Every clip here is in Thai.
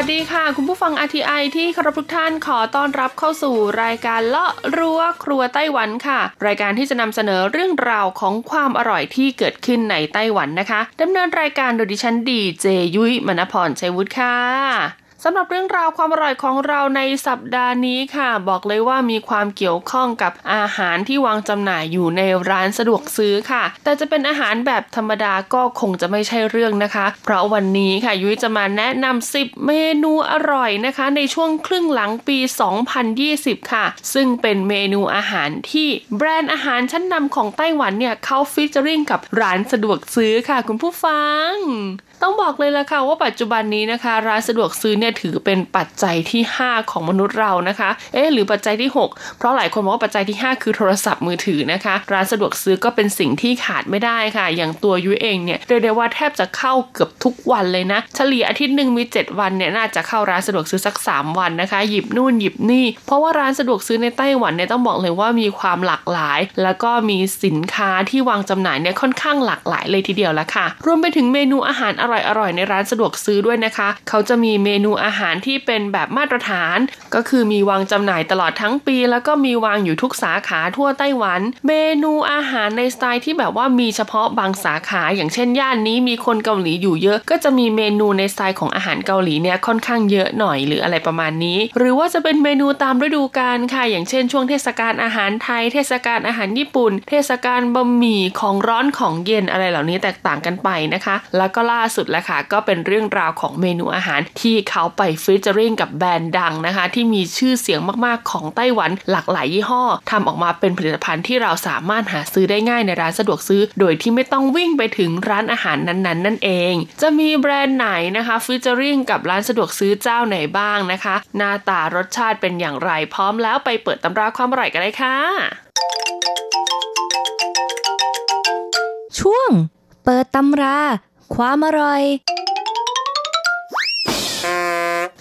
วัสดีค่ะ คุณผู้ฟัง RTI ที่คารพทุกท่านขอต้อนรับเข้าสู่รายการเลาะรั้วครัวไต้หวันค่ะ รายการที่จะนำเสนอเรื่องราวของความอร่อยที่เกิดขึ้นในไต้หวันนะคะดำเนินรายการโดยดิฉันดีเจยุ้ยมณพรชัยวุฒิค่ะ สำหรับเรื่องราวความอร่อยของเราในสัปดาห์นี้ค่ะ บอกเลยว่ามีความเกี่ยวข้องกับอาหารที่วางจำหน่ายอยู่ในร้านสะดวกซื้อค่ะ แต่จะเป็นอาหารแบบธรรมดาก็คงจะไม่ใช่เรื่องนะคะ เพราะวันนี้ค่ะยุ้ยจะมาแนะนำ10 เมนูอร่อยนะคะ ในช่วงครึ่งหลังปี 2020 ค่ะ ซึ่งเป็นเมนูอาหารที่แบรนด์อาหารชั้นนำของไต้หวันเนี่ยเขาฟิชเจอริงกับร้านสะดวกซื้อค่ะ คุณผู้ฟังต้องบอกเลยละค่ะว่าปัจจุบันนี้นะคะ ร้านสะดวกซื้อเนี่ยถือเป็นปัจจัยที่ 5 ของมนุษย์เรานะคะ เอ๊ะหรือปัจจัยที่ 6 เพราะหลายคนบอกว่าปัจจัยที่ 5 คือโทรศัพท์มือถือนะคะ ร้านสะดวกซื้อก็เป็นสิ่งที่ขาดไม่ได้ค่ะ อย่างตัวยุ้ยเองเนี่ยเรียกได้ว่าแทบจะเข้าเกือบทุกวันเลยนะ เฉลี่ยอาทิตย์หนึ่งมี 7 วันเนี่ยน่าจะเข้าร้านสะดวกซื้อสัก 3 วันนะคะ หยิบนู่นหยิบนี่ เพราะว่าร้านสะดวกซื้อในไต้หวันเนี่ยต้องบอกเลยว่ามีความหลากหลาย แล้วก็มีสินค้าที่วางจำหน่ายเนี่ยค่อนข้างหลากหลายเลยทีเดียวละค่ะ รวมไปถึงเมนูอาหารออร่อยๆในร้านสะดวกซื้อด้วยนะคะ เขาจะมีเมนูอาหารที่เป็นแบบมาตรฐาน ก็คือมีวางจำหน่ายตลอดทั้งปี แล้วก็มีวางอยู่ทุกสาขาทั่วไต้หวัน เมนูอาหารในสไตล์ที่แบบว่ามีเฉพาะบางสาขา อย่างเช่นย่านนี้มีคนเกาหลีอยู่เยอะ ก็จะมีเมนูในสไตล์ของอาหารเกาหลีเนี่ยค่อนข้างเยอะหน่อยหรืออะไรประมาณนี้ หรือว่าจะเป็นเมนูตามฤดูกาลค่ะ อย่างเช่น ช่วงเทศกาลอาหารไทย เทศกาลอาหารญี่ปุ่น เทศกาลบะหมี่ของร้อนของเย็นอะไรเหล่านี้แตกต่างกันไปนะคะ แล้วก็ล่าสุดแหละค่ะ ก็เป็นเรื่องราวของเมนูอาหารที่เขาไปฟิชเจอริงกับแบรนด์ดังนะคะ ที่มีชื่อเสียงมากๆของไต้หวันหลากหลายยี่ห้อทำออกมาเป็นผลิตภัณฑ์ที่เราสามารถหาซื้อได้ง่ายในร้านสะดวกซื้อ โดยที่ไม่ต้องวิ่งไปถึงร้านอาหารนั้นๆ นั่นเอง จะมีแบรนด์ไหนนะคะฟิชเจอริงกับร้านสะดวกซื้อเจ้าไหนบ้างนะคะ หน้าตารสชาติเป็นอย่างไรพร้อมแล้วไปเปิดตำราความอร่อยกันเลยค่ะ ช่วง เปิดตำรา ความอร่อย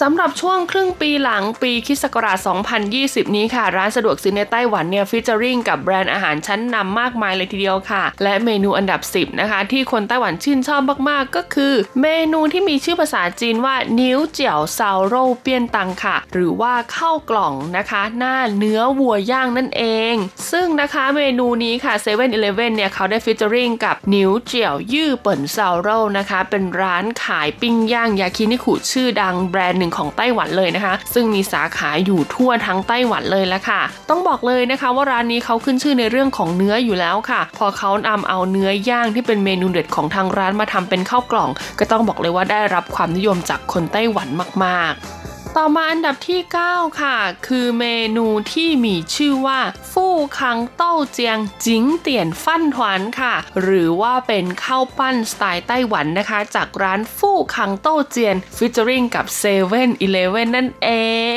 สำหรับช่วงครึ่งปีหลังปีคิสต์ศักราช 2020 นี้ค่ะ ร้านสะดวกซื้อในไต้หวันเนี่ยฟิชเจอริงกับแบรนด์อาหารชั้นนำมากมายเลยทีเดียวค่ะ และเมนูอันดับ 10 นะคะ ที่คนไต้หวันชื่นชอบมากๆ ก็คือ เมนูที่มีชื่อภาษาจีนว่านิ้วเจียวซาวโรเปียนตังค่ะ หรือว่าข้าวกล่องนะคะ หน้าเนื้อวัวย่างนั่นเอง ซึ่งนะคะเมนูนี้ค่ะ7 e เ e ่ e อเนี่ยเขาได้ฟิชเจอริงกับนิ้วเจียวยื่อเปิ่นซาวโรนะคะเป็นร้านขายปิ้งย่างยาคินิคุชื่อดังแบรนด์หนึ่งของไต้หวันเลยนะคะ ซึ่งมีสาขาอยู่ทั่วทั้งไต้หวันเลยละค่ะ ต้องบอกเลยนะคะว่าร้านนี้เขาขึ้นชื่อในเรื่องของเนื้ออยู่แล้วค่ะ พอเขานำเอาเนื้อย่างที่เป็นเมนูเด็ดของทางร้านมาทำเป็นข้าวกล่อง ก็ต้องบอกเลยว่าได้รับความนิยมจากคนไต้หวันมากๆ ต่อมาอันดับที่ 9 ค่ะ คือเมนูที่มีชื่อว่า ฟู่คังเต้าเจียงจิงเตี่ยนฟั่นถวนค่ะ หรือว่าเป็นข้าวปั้นสไตล์ไต้หวันนะคะ จากร้านฟู่คังเต้าเจียนฟิชเจอริงกับ7 e เ e ่ e อนั่นเอ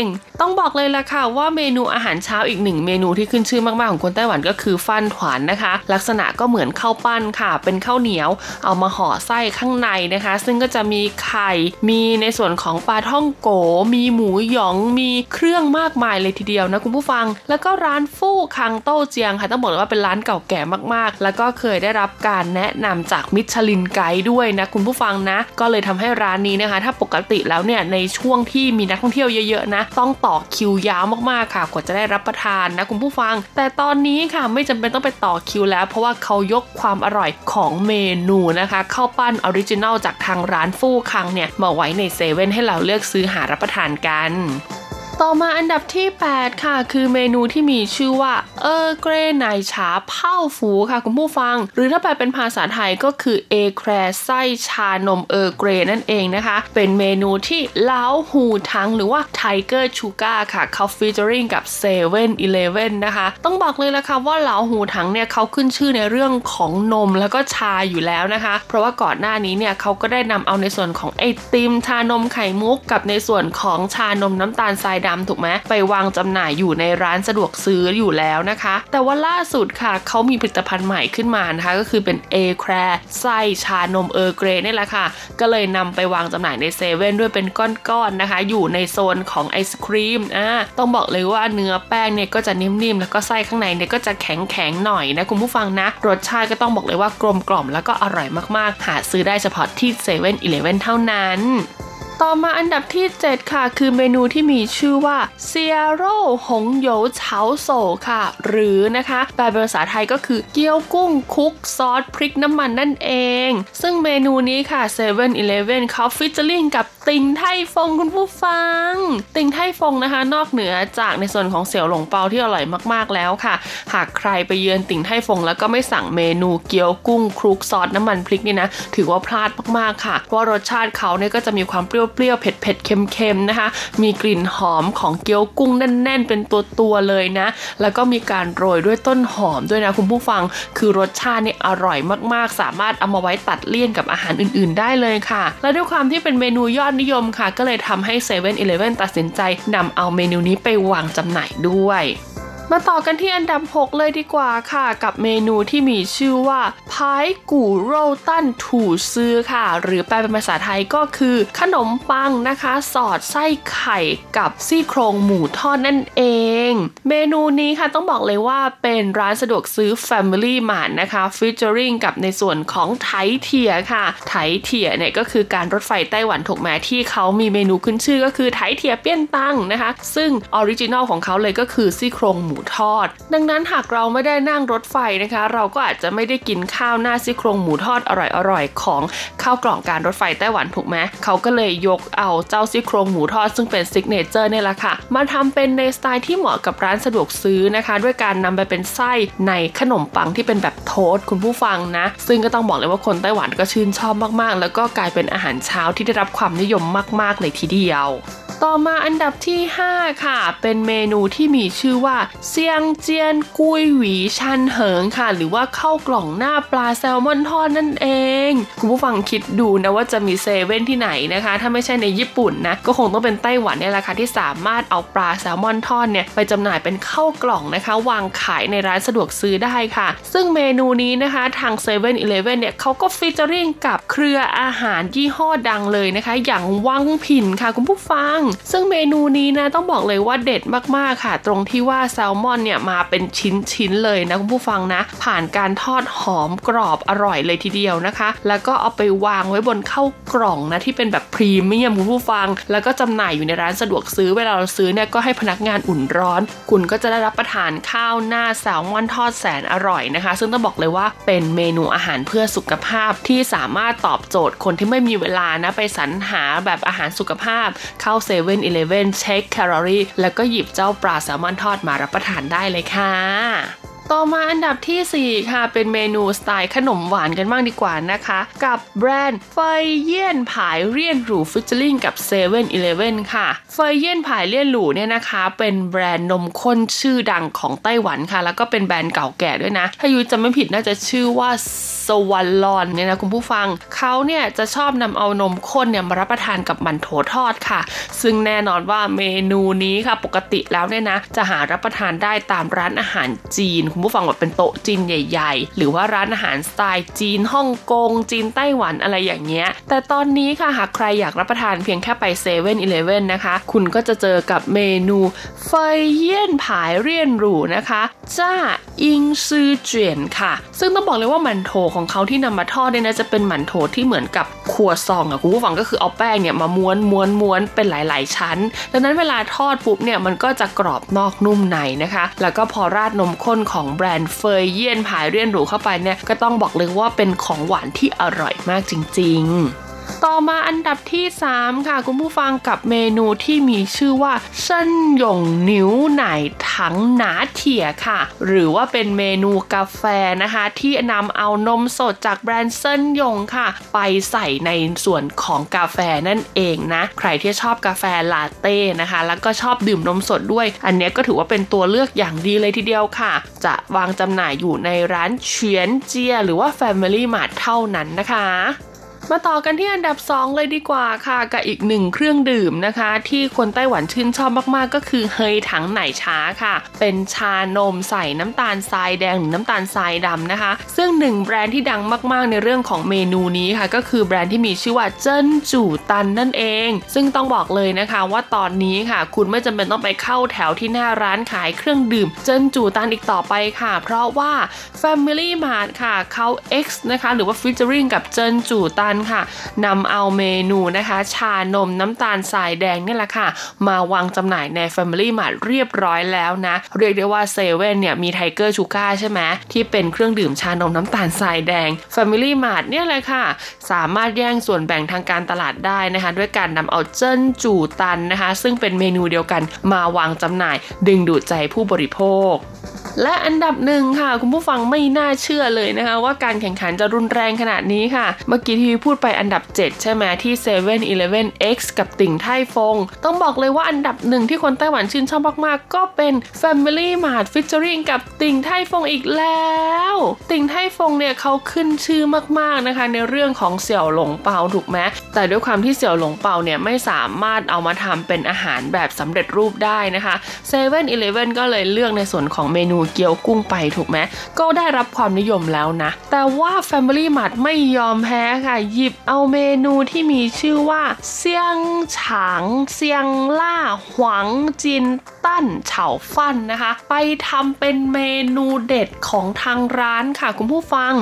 ง ต้องบอกเลยล่ะค่ะว่าเมนูอาหารเช้าอีกหนึ่งเมนูที่ขึ้นชื่อมากๆของคนไต้หวันก็คือฟันถวนนะคะ ลักษณะก็เหมือนข้าวปั้นค่ะ เป็นข้าวเหนียว เอามาห่อไส้ข้างในนะคะ ซึ่งก็จะมีไข่ มีในส่วนของปลาท่องโก มีหมูหยอง มีเครื่องมากมายเลยทีเดียวนะคุณผู้ฟัง แล้วก็ร้านฟู่คังโต้เจียงค่ะต้องบอกเลยว่าเป็นร้านเก่าแก่มากๆ แล้วก็เคยได้รับการแนะนำจากมิชลินไกด์ด้วยนะคุณผู้ฟังนะ ก็เลยทำให้ร้านนี้นะคะ ถ้าปกติแล้วเนี่ยในช่วงที่มีนักท่องเที่ยวเยอะๆนะต้องต่อคิวยาวมากๆค่ะ กว่าจะได้รับประทานนะคุณผู้ฟัง แต่ตอนนี้ค่ะไม่จำเป็นต้องไปต่อคิวแล้ว เพราะว่าเขายกความอร่อยของเมนูนะคะข้าวปั้น original จากทางร้านฟู่คังเนี่ยมาไว้ในเซเว่นให้เราเลือกซื้อหารับประทานกัน ต่อมาอันดับที่ 8 ค่ะ คือเมนูที่มีชื่อว่า Earl Grey 奶茶泡芙 ค่ะคุณผู้ฟัง หรือถ้าแปลเป็นภาษาไทยก็คือเอแคลร์ไส้ชานม Earl Grey นั่นเองนะคะ เป็นเมนูที่เล้าหูทังหรือว่า Tiger Sugar ค่ะเขา featuring กับ 7-Eleven นะคะ ต้องบอกเลยละค่ะว่าเล้าหูทังเนี่ยเขาขึ้นชื่อในเรื่องของนมแล้วก็ชาอยู่แล้วนะคะ เพราะว่าก่อนหน้านี้เนี่ยเขาก็ได้นำเอาในส่วนของไอติมชานมไข่มุกกับในส่วนของชานมน้ำตาลทรายดำถูกไหมไปวางจำหน่ายอยู่ในร้านสะดวกซื้ออยู่แล้วนะคะ แต่ว่าล่าสุดค่ะเขามีผลิตภัณฑ์ใหม่ขึ้นมานะคะก็คือเป็นเอแครไส้ชานมเออร์เกรนี่แหละค่ะ ก็เลยนำไปวางจำหน่ายในเซเว่นด้วยเป็นก้อนๆนะคะ อยู่ในโซนของไอศครีมอ่าต้องบอกเลยว่าเนื้อแป้งเนี่ยก็จะนิ่มๆ แล้วก็ไส้ข้างในเนี่ยก็จะแข็งๆหน่อยนะคุณผู้ฟังนะ รสชาติก็ต้องบอกเลยว่ากลมกล่อมแล้วก็อร่อยมากๆ หาซื้อได้เฉพาะที่7-Eleven เท่านั้น ต่อมาอันดับที่ 7 ค่ะ คือเมนูที่มีชื่อว่า蝦肉紅油抄手 ค่ะ หรือนะคะแปลเป็นภาษาไทยก็คือเกี๊ยวกุ้งคลุกซอสพริกน้ำมันนั่นเอง ซึ่งเมนูนี้ค่ะ7 e เ e ่ e อเขาฟิชเจอริงกับ ติงไทฟงคุณผู้ฟัง ติงไทฟงนะคะ นอกเหนือจากในส่วนของเสี่ยวหลงเปาที่อร่อยมากๆแล้วค่ะ หากใครไปเยือนติงไทฟงแล้วก็ไม่สั่งเมนูเกี๊ยวกุ้งคลุกซอสน้ำมันพริกนี่นะถือว่าพลาดมากๆค่ะ เพราะรสชาติเขาเนี่ยก็จะมีความเปรี้ยวเปรี้ยวเผ็ดเผ็ดเค็มๆนะคะ มีกลิ่นหอมของเกี๊ยวกุ้งแน่น ๆ เป็นตัวตัวเลยนะ แล้วก็มีการโรยด้วยต้นหอมด้วยนะคุณผู้ฟัง คือรสชาตินี่อร่อยมากๆ สามารถเอามาไว้ตัดเลี่ยนกับอาหารอื่น ๆ ได้เลยค่ะ และด้วยความที่เป็นเมนูยอดนิยมค่ะ ก็เลยทำให้7 e เ e ่ e อตัดสินใจนำเอาเมนูนี้ไปวางจำหน่ายด้วย มาต่อกันที่อันดับ 6 เลยดีกว่าค่ะ กับเมนูที่มีชื่อว่า排骨肉蛋吐司 ค่ะ หรือแปลเป็นภาษาไทยก็คือขนมปังนะคะ สอดไส้ไข่กับซี่โครงหมูทอดนั่นเอง เมนูนี้ค่ะต้องบอกเลยว่าเป็นร้านสะดวกซื้อ Family Mart นะคะ featuring กับในส่วนของ台鐵 ค่ะ 台鐵 เนี่ยก็คือการรถไฟไต้หวันถูกไหมที่เขามีเมนูขึ้นชื่อก็คือ台鐵便當 นะคะ ซึ่ง original ของเขาเลยก็คือซี่โครงหมูมูทอด ดังนั้นหากเราไม่ได้นั่งรถไฟนะคะ เราก็อาจจะไม่ได้กินข้าวหน้าซี่โครงหมูทอดอร่อยๆของข้าวกล่องการรถไฟไต้หวันถูกไหมเขาก็เลยยกเอาเจ้าซี่โครงหมูทอดซึ่งเป็น signature นี่แหละค่ะมาทำเป็นในสไตล์ที่เหมาะกับร้านสะดวกซื้อนะคะ ด้วยการนำไปเป็นไส้ในขนมปังที่เป็นแบบ toast คุณผู้ฟังนะ ซึ่งก็ต้องบอกเลยว่าคนไต้หวันก็ชื่นชอบมากๆ แล้วก็กลายเป็นอาหารเช้าที่ได้รับความนิยมมาก ๆ เลยทีเดียว ต่อมาอันดับที่ 5 ค่ะ เป็นเมนูที่มีชื่อว่าเซียงเจียนกุยหวีชันเหิงค่ะ หรือว่าข้าวกล่องหน้าปลาแซลมอนทอดนั่นเอง คุณผู้ฟังคิดดูนะว่าจะมีเซเว่นที่ไหนนะคะ ถ้าไม่ใช่ในญี่ปุ่นนะ ก็คงต้องเป็นไต้หวันเนี่ยแหละค่ะที่สามารถเอาปลาแซลมอนทอดเนี่ยไปจำหน่ายเป็นข้าวกล่องนะคะ วางขายในร้านสะดวกซื้อได้ค่ะ ซึ่งเมนูนี้นะคะทาง7 e เ e ่ e อเนี่ยเขาก็ฟีเจอริงกับเครืออาหารยี่ห้อดังเลยนะคะ อย่างวังผินค่ะคุณผู้ฟังซึ่งเมนูนี้นะต้องบอกเลยว่าเด็ดมากๆค่ะ ตรงที่ว่าแซลมอนเนี่ยมาเป็นชิ้นๆเลยนะคุณผู้ฟังนะ ผ่านการทอดหอมกรอบอร่อยเลยทีเดียวนะคะ แล้วก็เอาไปวางไว้บนข้าวกล่องนะที่เป็นแบบพรีเมียมคุณผู้ฟัง แล้วก็จำหน่ายอยู่ในร้านสะดวกซื้อเวลาเราซื้อเนี่ยก็ให้พนักงานอุ่นร้อน คุณก็จะได้รับประทานข้าวหน้าแซลมอนทอดแสนอร่อยนะคะ ซึ่งต้องบอกเลยว่าเป็นเมนูอาหารเพื่อสุขภาพที่สามารถตอบโจทย์คนที่ไม่มีเวลานะไปสรรหาแบบอาหารสุขภาพเข้าเซเว่นอีเลเว่นเช็คแคลอรี่แล้วก็หยิบเจ้าปลาแซลมอนทอดมารับประทานได้เลยค่ะ ต่อมาอันดับที่ 4 ค่ะ เป็นเมนูสไตล์ขนมหวานกันบ้างดีกว่านะคะ กับแบรนด์เฟเยี่ยนผายเรียนหรูฟิชเชอร์ลิงกับ7 e เ e ่ e อค่ะเฟเยี่ยนผายเรียนหรูเนี่ยนะคะ เป็นแบรนด์นมข้นชื่อดังของไต้หวันค่ะ แล้วก็เป็นแบรนด์เก่าแก่ด้วยนะ ถ้ายูจำไม่ผิดน่าจะชื่อว่า Swallow เนี่ยนะคุณผู้ฟังเขาเนี่ยจะชอบนำเอานมข้นเนี่ยมารับประทานกับมันโถทอดค่ะ ซึ่งแน่นอนว่าเมนูนี้ค่ะปกติแล้วเนี่ยนะ จะหารับประทานได้ตามร้านอาหารจีนคุณผู้ฟังแบบเป็นโต๊ะจีนใหญ่ ๆ หรือว่าร้านอาหารสไตล์จีนฮ่องกง จีนไต้หวันอะไรอย่างเงี้ย แต่ตอนนี้ค่ะหากใครอยากรับประทานเพียงแค่ไปเซเว่นอีเลฟเว่นนะคะ คุณก็จะเจอกับเมนูเฟยเยี่ยนผายเรียนหรูนะคะจ้าอิงซือเจียนค่ะ ซึ่งต้องบอกเลยว่าหมันโถของเขาที่นำมาทอดเนี่ยนะจะเป็นหมันโถที่เหมือนกับครัวซองอะคุณผู้ฟังก็คือเอาแป้งเนี่ยมาม้วนม้วนม้วนเป็นหลาย ๆ ชั้น ดังนั้นเวลาทอดปุ๊บเนี่ยมันก็จะกรอบนอกนุ่มในนะคะ แล้วก็พอราดนมข้นของแบรนด์เฟยเยี่ยนผายเรียนหรูเข้าไปเนี่ยก็ต้องบอกเลยว่าเป็นของหวานที่อร่อยมากจริง ๆ ต่อมาอันดับที่ 3 ค่ะคุณผู้ฟังกับเมนูที่มีชื่อว่าเส้นหยงนิ้วไหนถังหนาเถี่ยค่ะ หรือว่าเป็นเมนูกาแฟนะคะ ที่นำเอานมสดจากแบรนด์เส้นหยงค่ะ ไปใส่ในส่วนของกาแฟนั่นเองนะ ใครที่ชอบกาแฟลาเต้นะคะ แล้วก็ชอบดื่มนมสดด้วย อันนี้ก็ถือว่าเป็นตัวเลือกอย่างดีเลยทีเดียวค่ะ จะวางจำหน่ายอยู่ในร้านเฉียนเจีย หรือว่า Family Mart เท่านั้นนะคะ มาต่อกันที่อันดับ 2 เลยดีกว่าค่ะ กับอีกหนึ่งเครื่องดื่มนะคะ ที่คนไต้หวันชื่นชอบมากๆ ก็คือเฮยถังไหนช้าค่ะ เป็นชานมใส่น้ำตาลทรายแดงหรือน้ำตาลทรายดำนะคะ ซึ่งหนึ่งแบรนด์ที่ดังมากๆ ในเรื่องของเมนูนี้ค่ะ ก็คือแบรนด์ที่มีชื่อว่าเจิ้นจู่ตันนั่นเอง ซึ่งต้องบอกเลยนะคะว่าตอนนี้ค่ะ คุณไม่จำเป็นต้องไปเข้าแถวที่หน้าร้านขายเครื่องดื่ม เจิ้นจู่ตันอีกต่อไปค่ะ เพราะว่า Family Mart ค่ะเขา X นะคะหรือว่า featuring กับเจิ้นจู่ตันค่ะนำเอาเมนูนะคะ ชานมน้ำตาลทรายแดงนี่แหละค่ะ มาวางจำหน่ายใน Family Mart เรียบร้อยแล้วนะ เรียกได้ว่าเซเว่นเนี่ยมี Tiger Sugar ใช่ไหมที่เป็นเครื่องดื่มชานมน้ำตาลทรายแดง Family Mart เนี่ยเลยค่ะ สามารถแย่งส่วนแบ่งทางการตลาดได้นะคะ ด้วยการนำเอาเจิ้นจู่ตันนะคะ ซึ่งเป็นเมนูเดียวกันมาวางจำหน่าย ดึงดูดใจผู้บริโภค และอันดับหนึ่งค่ะ คุณผู้ฟังไม่น่าเชื่อเลยนะคะ ว่าการแข่งขันจะรุนแรงขนาดนี้ค่ะ เมื่อกี้ที่พูดไปอันดับ 7 ใช่ไหมที่7-Eleven X กับติ่งไทฟง ต้องบอกเลยว่าอันดับหนึ่งที่คนไต้หวันชื่นชอบมากๆ ก็เป็น Family Mart Featuring กับติ่งไทฟงอีกแล้ว ติ่งไทฟงเนี่ยเขาขึ้นชื่อมากๆนะคะ ในเรื่องของเสี่ยวหลงเปาถูกไหมแต่ด้วยความที่เสี่ยวหลงเปาเนี่ยไม่สามารถเอามาทำเป็นอาหารแบบสำเร็จรูปได้นะคะ7 e เ e ่ e อก็เลยเลือกในส่วนของเมนูเกี๊ยวกุ้งไปถูกไหมก็ได้รับความนิยมแล้วนะ แต่ว่า Family Mart ไม่ยอมแพ้ค่ะ หยิบเอาเมนูที่มีชื่อว่า เซียงฉางเซียงล่า หวังจินตั้นเฉาฟันนะคะ ไปทำเป็นเมนูเด็ดของทางร้านค่ะคุณผู้ฟัง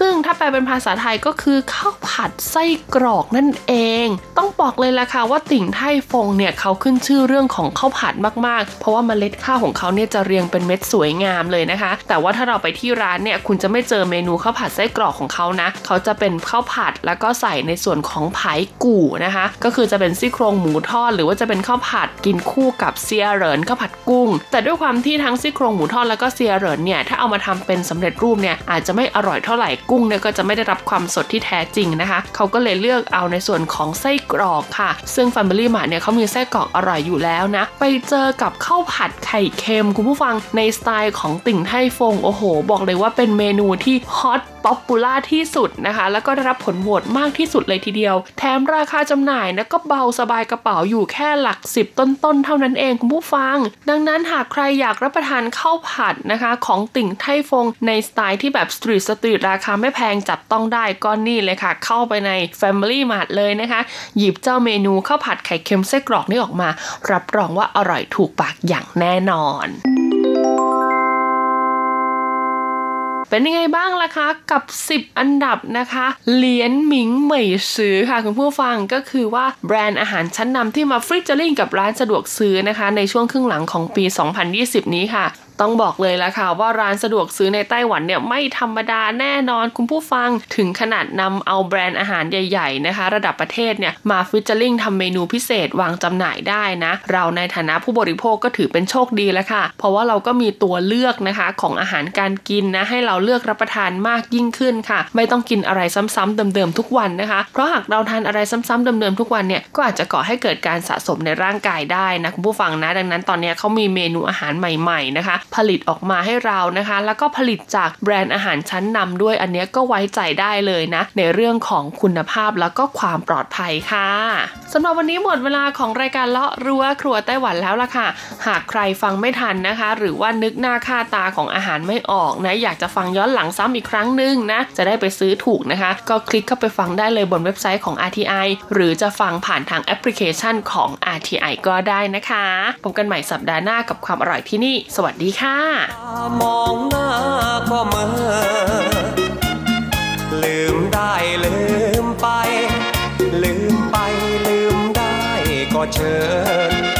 ซึ่งถ้าแปลเป็นภาษาไทยก็คือข้าวผัดไส้กรอกนั่นเอง ต้องบอกเลยละค่ะว่าติ่งไทฟงเนี่ยเขาขึ้นชื่อเรื่องของข้าวผัดมากๆ เพราะว่าเมล็ดข้าวของเขาเนี่ยจะเรียงเป็นเม็ดสวยงามเลยนะคะ แต่ว่าถ้าเราไปที่ร้านเนี่ยคุณจะไม่เจอเมนูข้าวผัดไส้กรอกของเขานะ เขาจะเป็นข้าวผัดแล้วก็ใส่ในส่วนของไผ่กู่นะคะ ก็คือจะเป็นซี่โครงหมูทอด หรือว่าจะเป็นข้าวผัดกินคู่กับเซียเหรินข้าวผัดกุ้ง แต่ด้วยความที่ทั้งซี่โครงหมูทอดแล้วก็เซียเหรินเนี่ยถ้าเอามาทำเป็นสำเร็จรูปเนี่ยอาจจะไม่อร่อยเท่าไหร่กุ้งเนี่ยก็จะไม่ได้รับความสดที่แท้จริงนะคะ เขาก็เลยเลือกเอาในส่วนของไส้กรอกค่ะ ซึ่ง Family Mart เนี่ยเขามีไส้กรอกอร่อยอยู่แล้วนะ ไปเจอกับข้าวผัดไข่เค็มคุณผู้ฟังในสไตล์ของติ่งไทฟงโอ้โห บอกเลยว่าเป็นเมนูที่ hot popular ที่สุดนะคะ แล้วก็ได้รับผลโหวตมากที่สุดเลยทีเดียว แถมราคาจำหน่ายนะก็เบาสบายกระเป๋าอยู่แค่หลักสิบต้นๆ เท่านั้นเองคุณผู้ฟัง ดังนั้นหากใครอยากรับประทานข้าวผัดนะคะ ของติ่งไทฟงในสไตล์ที่แบบ street street ราคาไม่แพงจับต้องได้ก็นี่เลยค่ะ เข้าไปใน Family Mart เลยนะคะ หยิบเจ้าเมนูข้าวผัดไข่เค็มไส้กรอกนี่ออกมา รับรองว่าอร่อยถูกปากอย่างแน่นอน เป็นยังไงบ้างล่ะคะกับ 10 อันดับนะคะ聯名美ซื้อค่ะคุณผู้ฟังก็คือว่าแบรนด์อาหารชั้นนำที่มา featuring กับร้านสะดวกซื้อนะคะ ในช่วงครึ่งหลังของปี 2020 นี้ค่ะ ต้องบอกเลยละค่ะว่าร้านสะดวกซื้อในไต้หวันเนี่ยไม่ธรรมดาแน่นอนคุณผู้ฟังถึงขนาดนำเอาแบรนด์อาหารใหญ่ๆนะคะ ระดับประเทศเนี่ยมา featuring ทำเมนูพิเศษวางจำหน่ายได้นะ เราในฐานะผู้บริโภคก็ถือเป็นโชคดีแล้วค่ะ เพราะว่าเราก็มีตัวเลือกนะคะของอาหารการกินนะให้เราเลือกรับประทานมากยิ่งขึ้นค่ะ ไม่ต้องกินอะไรซ้ำๆเดิมๆทุกวันนะคะ เพราะหากเราทานอะไรซ้ำๆเดิมๆทุกวันเนี่ยก็อาจจะก่อให้เกิดการสะสมในร่างกายได้นะคุณผู้ฟังนะ ดังนั้นตอนนี้เขามีเมนูอาหารใหม่ๆนะคะผลิตออกมาให้เรานะคะ แล้วก็ผลิตจากแบรนด์อาหารชั้นนำด้วยอันนี้ก็ไว้ใจได้เลยนะ ในเรื่องของคุณภาพแล้วก็ความปลอดภัยค่ะสำหรับวันนี้หมดเวลาของรายการเลาะรั้วครัวไต้หวันแล้วล่ะค่ะ หากใครฟังไม่ทันนะคะ หรือว่านึกหน้าค่าตาของอาหารไม่ออกนะ อยากจะฟังย้อนหลังซ้ำอีกครั้งหนึ่งนะ จะได้ไปซื้อถูกนะคะ ก็คลิกเข้าไปฟังได้เลยบนเว็บไซต์ของ RTI หรือจะฟังผ่านทางแอปพลิเคชันของ RTI ก็ได้นะคะ พบกันใหม่สัปดาห์หน้ากับความอร่อยที่นี่ สวัสดีค่ะมองหน้าก็เมื่อลืมได้ลืมไป ลืมไปลืมได้ก็เชิญ